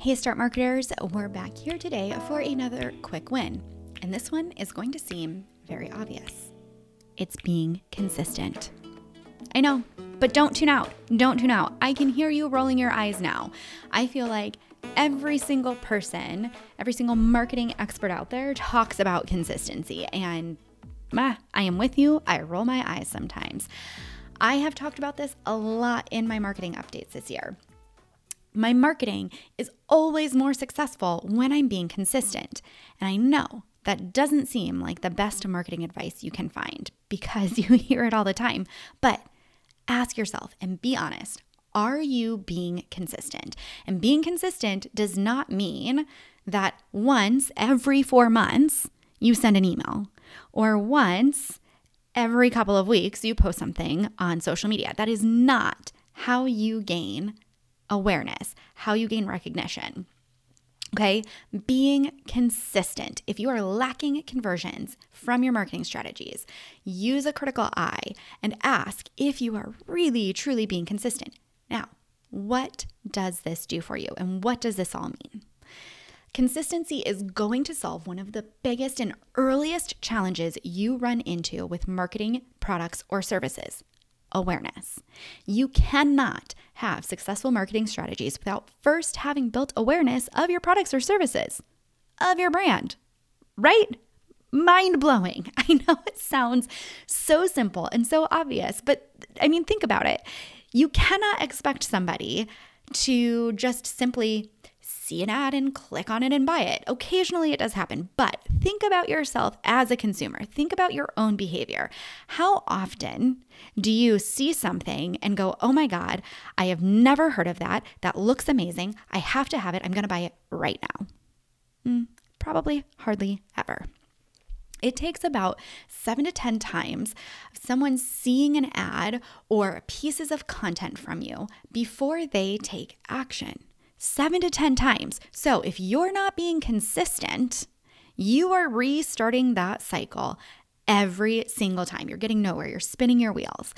Hey, Start Marketers, we're back here today for another quick win. And this one is going to seem very obvious it's being consistent. I know, but don't tune out. Don't tune out. I can hear you rolling your eyes now. I feel like every single person, every single marketing expert out there talks about consistency. And ah, I am with you. I roll my eyes sometimes. I have talked about this a lot in my marketing updates this year. My marketing is always more successful when I'm being consistent. And I know that doesn't seem like the best marketing advice you can find because you hear it all the time. But ask yourself and be honest are you being consistent? And being consistent does not mean that once every four months you send an email or once every couple of weeks you post something on social media. That is not how you gain awareness, how you gain recognition. Okay, being consistent. If you are lacking conversions from your marketing strategies, use a critical eye and ask if you are really, truly being consistent. Now, what does this do for you and what does this all mean? Consistency is going to solve one of the biggest and earliest challenges you run into with marketing products or services awareness. You cannot have successful marketing strategies without first having built awareness of your products or services, of your brand, right? Mind blowing. I know it sounds so simple and so obvious, but I mean, think about it. You cannot expect somebody to just simply see an ad and click on it and buy it. Occasionally it does happen, but think about yourself as a consumer. Think about your own behavior. How often do you see something and go, oh my God, I have never heard of that. That looks amazing. I have to have it. I'm going to buy it right now. Mm, probably hardly ever. It takes about seven to 10 times someone seeing an ad or pieces of content from you before they take action seven to 10 times. So if you're not being consistent, you are restarting that cycle every single time. You're getting nowhere, you're spinning your wheels.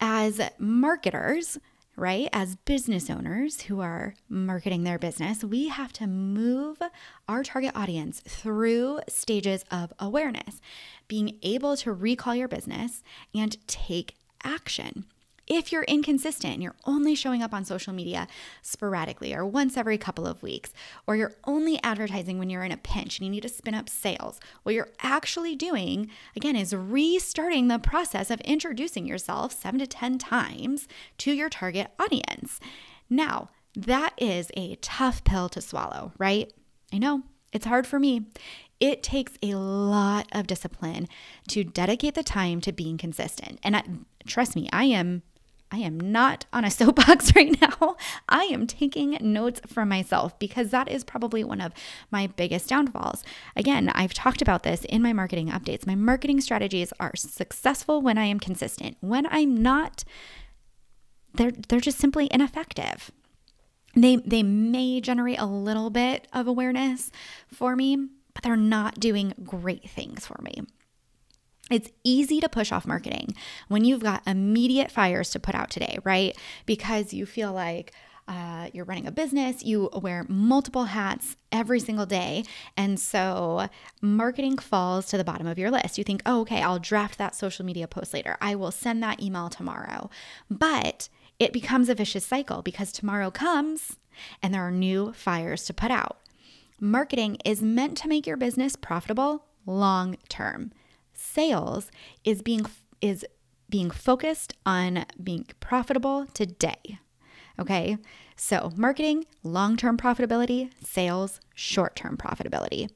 As marketers, right, as business owners who are marketing their business, we have to move our target audience through stages of awareness, being able to recall your business and take action. If you're inconsistent and you're only showing up on social media sporadically or once every couple of weeks, or you're only advertising when you're in a pinch and you need to spin up sales, what you're actually doing, again, is restarting the process of introducing yourself seven to 10 times to your target audience. Now, that is a tough pill to swallow, right? I know it's hard for me. It takes a lot of discipline to dedicate the time to being consistent. And I, trust me, I am I am not on a soapbox right now. I am taking notes for myself because that is probably one of my biggest downfalls. Again, I've talked about this in my marketing updates. My marketing strategies are successful when I am consistent. When I'm not, they're they're just simply ineffective. They they may generate a little bit of awareness for me, but they're not doing great things for me. It's easy to push off marketing when you've got immediate fires to put out today, right? Because you feel like, uh, you're running a business, you wear multiple hats every single day. And so marketing falls to the bottom of your list. You think, oh, okay, I'll draft that social media post later. I will send that email tomorrow. But it becomes a vicious cycle because tomorrow comes and there are new fires to put out. Marketing is meant to make your business profitable long term sales is being is being focused on being profitable today. Okay? So, marketing, long-term profitability, sales, short-term profitability.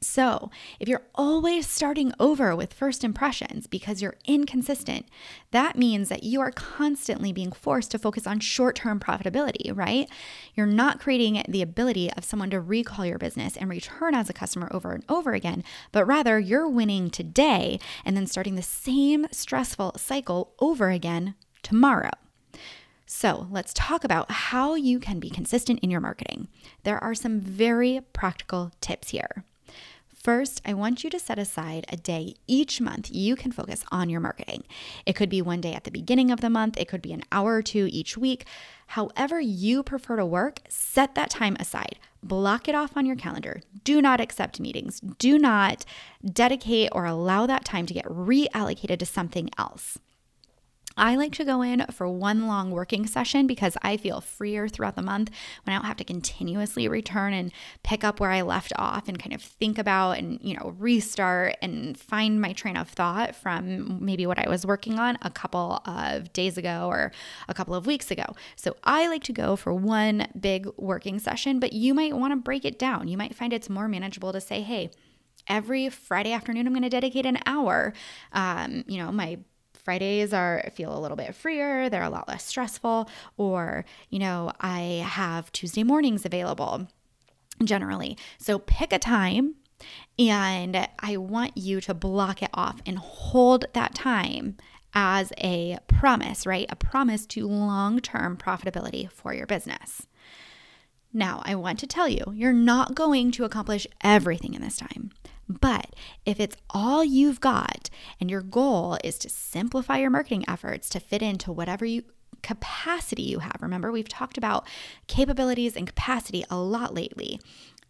So, if you're always starting over with first impressions because you're inconsistent, that means that you are constantly being forced to focus on short term profitability, right? You're not creating the ability of someone to recall your business and return as a customer over and over again, but rather you're winning today and then starting the same stressful cycle over again tomorrow. So, let's talk about how you can be consistent in your marketing. There are some very practical tips here. First, I want you to set aside a day each month you can focus on your marketing. It could be one day at the beginning of the month, it could be an hour or two each week. However, you prefer to work, set that time aside. Block it off on your calendar. Do not accept meetings. Do not dedicate or allow that time to get reallocated to something else. I like to go in for one long working session because I feel freer throughout the month when I don't have to continuously return and pick up where I left off and kind of think about and, you know, restart and find my train of thought from maybe what I was working on a couple of days ago or a couple of weeks ago. So I like to go for one big working session, but you might want to break it down. You might find it's more manageable to say, hey, every Friday afternoon, I'm going to dedicate an hour. Um, you know, my Fridays are feel a little bit freer, they're a lot less stressful, or, you know, I have Tuesday mornings available generally. So pick a time and I want you to block it off and hold that time as a promise, right? A promise to long term profitability for your business. Now, I want to tell you, you're not going to accomplish everything in this time. But if it's all you've got and your goal is to simplify your marketing efforts to fit into whatever you capacity you have. Remember, we've talked about capabilities and capacity a lot lately.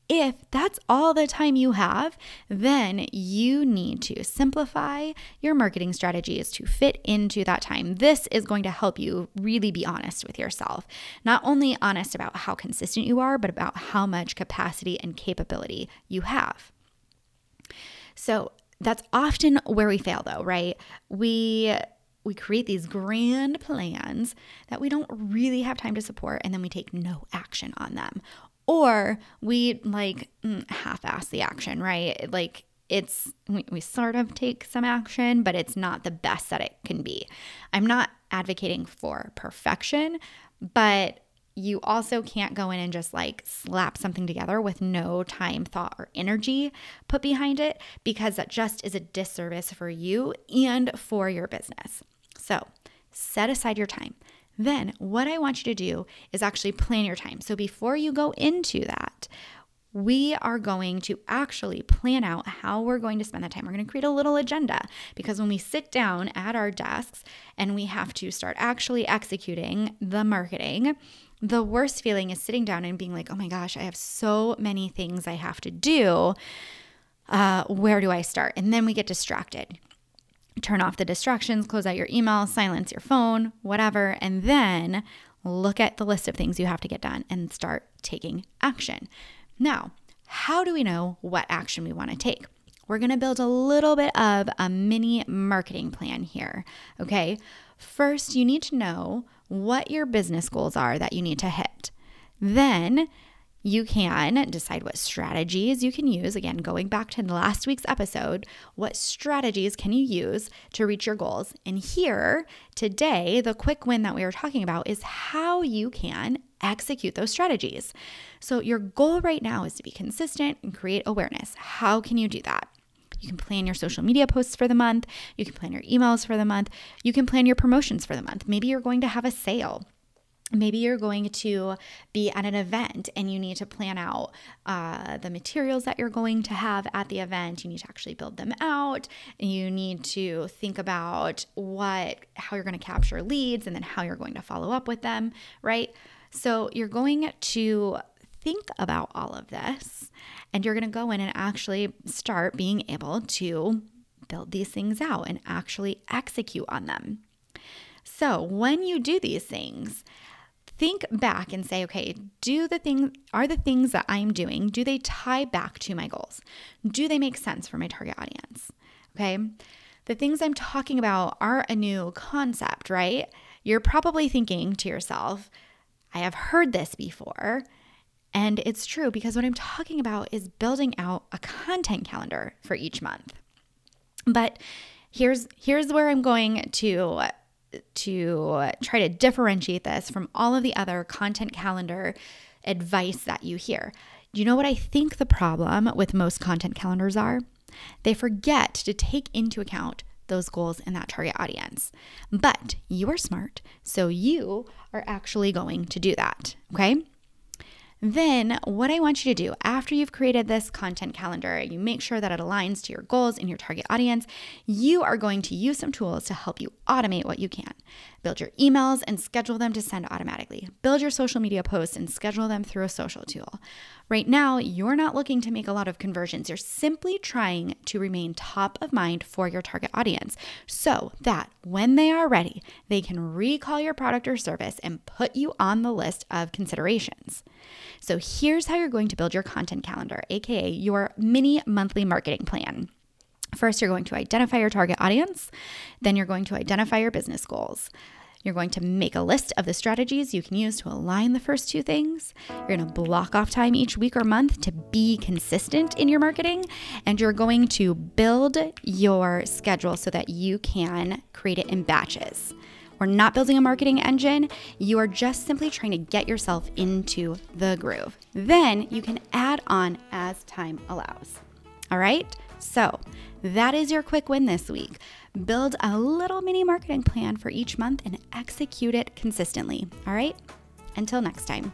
If that's all the time you have, then you need to simplify your marketing strategies to fit into that time. This is going to help you really be honest with yourself. Not only honest about how consistent you are, but about how much capacity and capability you have. So that's often where we fail though, right? We we create these grand plans that we don't really have time to support and then we take no action on them. Or we like mm, half ass the action, right? Like it's we, we sort of take some action, but it's not the best that it can be. I'm not advocating for perfection, but you also can't go in and just like slap something together with no time, thought, or energy put behind it because that just is a disservice for you and for your business. So set aside your time. Then, what I want you to do is actually plan your time. So, before you go into that, we are going to actually plan out how we're going to spend that time. We're going to create a little agenda because when we sit down at our desks and we have to start actually executing the marketing, the worst feeling is sitting down and being like, oh my gosh, I have so many things I have to do. Uh, where do I start? And then we get distracted. Turn off the distractions, close out your email, silence your phone, whatever, and then look at the list of things you have to get done and start taking action. Now, how do we know what action we want to take? We're going to build a little bit of a mini marketing plan here. Okay. First, you need to know what your business goals are that you need to hit. Then you can decide what strategies you can use. Again, going back to last week's episode, what strategies can you use to reach your goals? And here today, the quick win that we were talking about is how you can execute those strategies. So, your goal right now is to be consistent and create awareness. How can you do that? You can plan your social media posts for the month. You can plan your emails for the month. You can plan your promotions for the month. Maybe you're going to have a sale. Maybe you're going to be at an event and you need to plan out uh, the materials that you're going to have at the event. You need to actually build them out. You need to think about what, how you're going to capture leads and then how you're going to follow up with them, right? So you're going to think about all of this and you're going to go in and actually start being able to build these things out and actually execute on them. So, when you do these things, think back and say, okay, do the thing are the things that I'm doing, do they tie back to my goals? Do they make sense for my target audience? Okay? The things I'm talking about are a new concept, right? You're probably thinking to yourself, I have heard this before. And it's true because what I'm talking about is building out a content calendar for each month. But here's here's where I'm going to to try to differentiate this from all of the other content calendar advice that you hear. Do you know what I think the problem with most content calendars are? They forget to take into account those goals in that target audience. But you are smart, so you are actually going to do that. Okay. Then, what I want you to do after you've created this content calendar, you make sure that it aligns to your goals and your target audience, you are going to use some tools to help you automate what you can. Build your emails and schedule them to send automatically. Build your social media posts and schedule them through a social tool. Right now, you're not looking to make a lot of conversions. You're simply trying to remain top of mind for your target audience so that when they are ready, they can recall your product or service and put you on the list of considerations. So, here's how you're going to build your content calendar, aka your mini monthly marketing plan. First, you're going to identify your target audience, then, you're going to identify your business goals. You're going to make a list of the strategies you can use to align the first two things. You're going to block off time each week or month to be consistent in your marketing. And you're going to build your schedule so that you can create it in batches. We're not building a marketing engine. You are just simply trying to get yourself into the groove. Then you can add on as time allows. All right? So that is your quick win this week. Build a little mini marketing plan for each month and execute it consistently. All right? Until next time.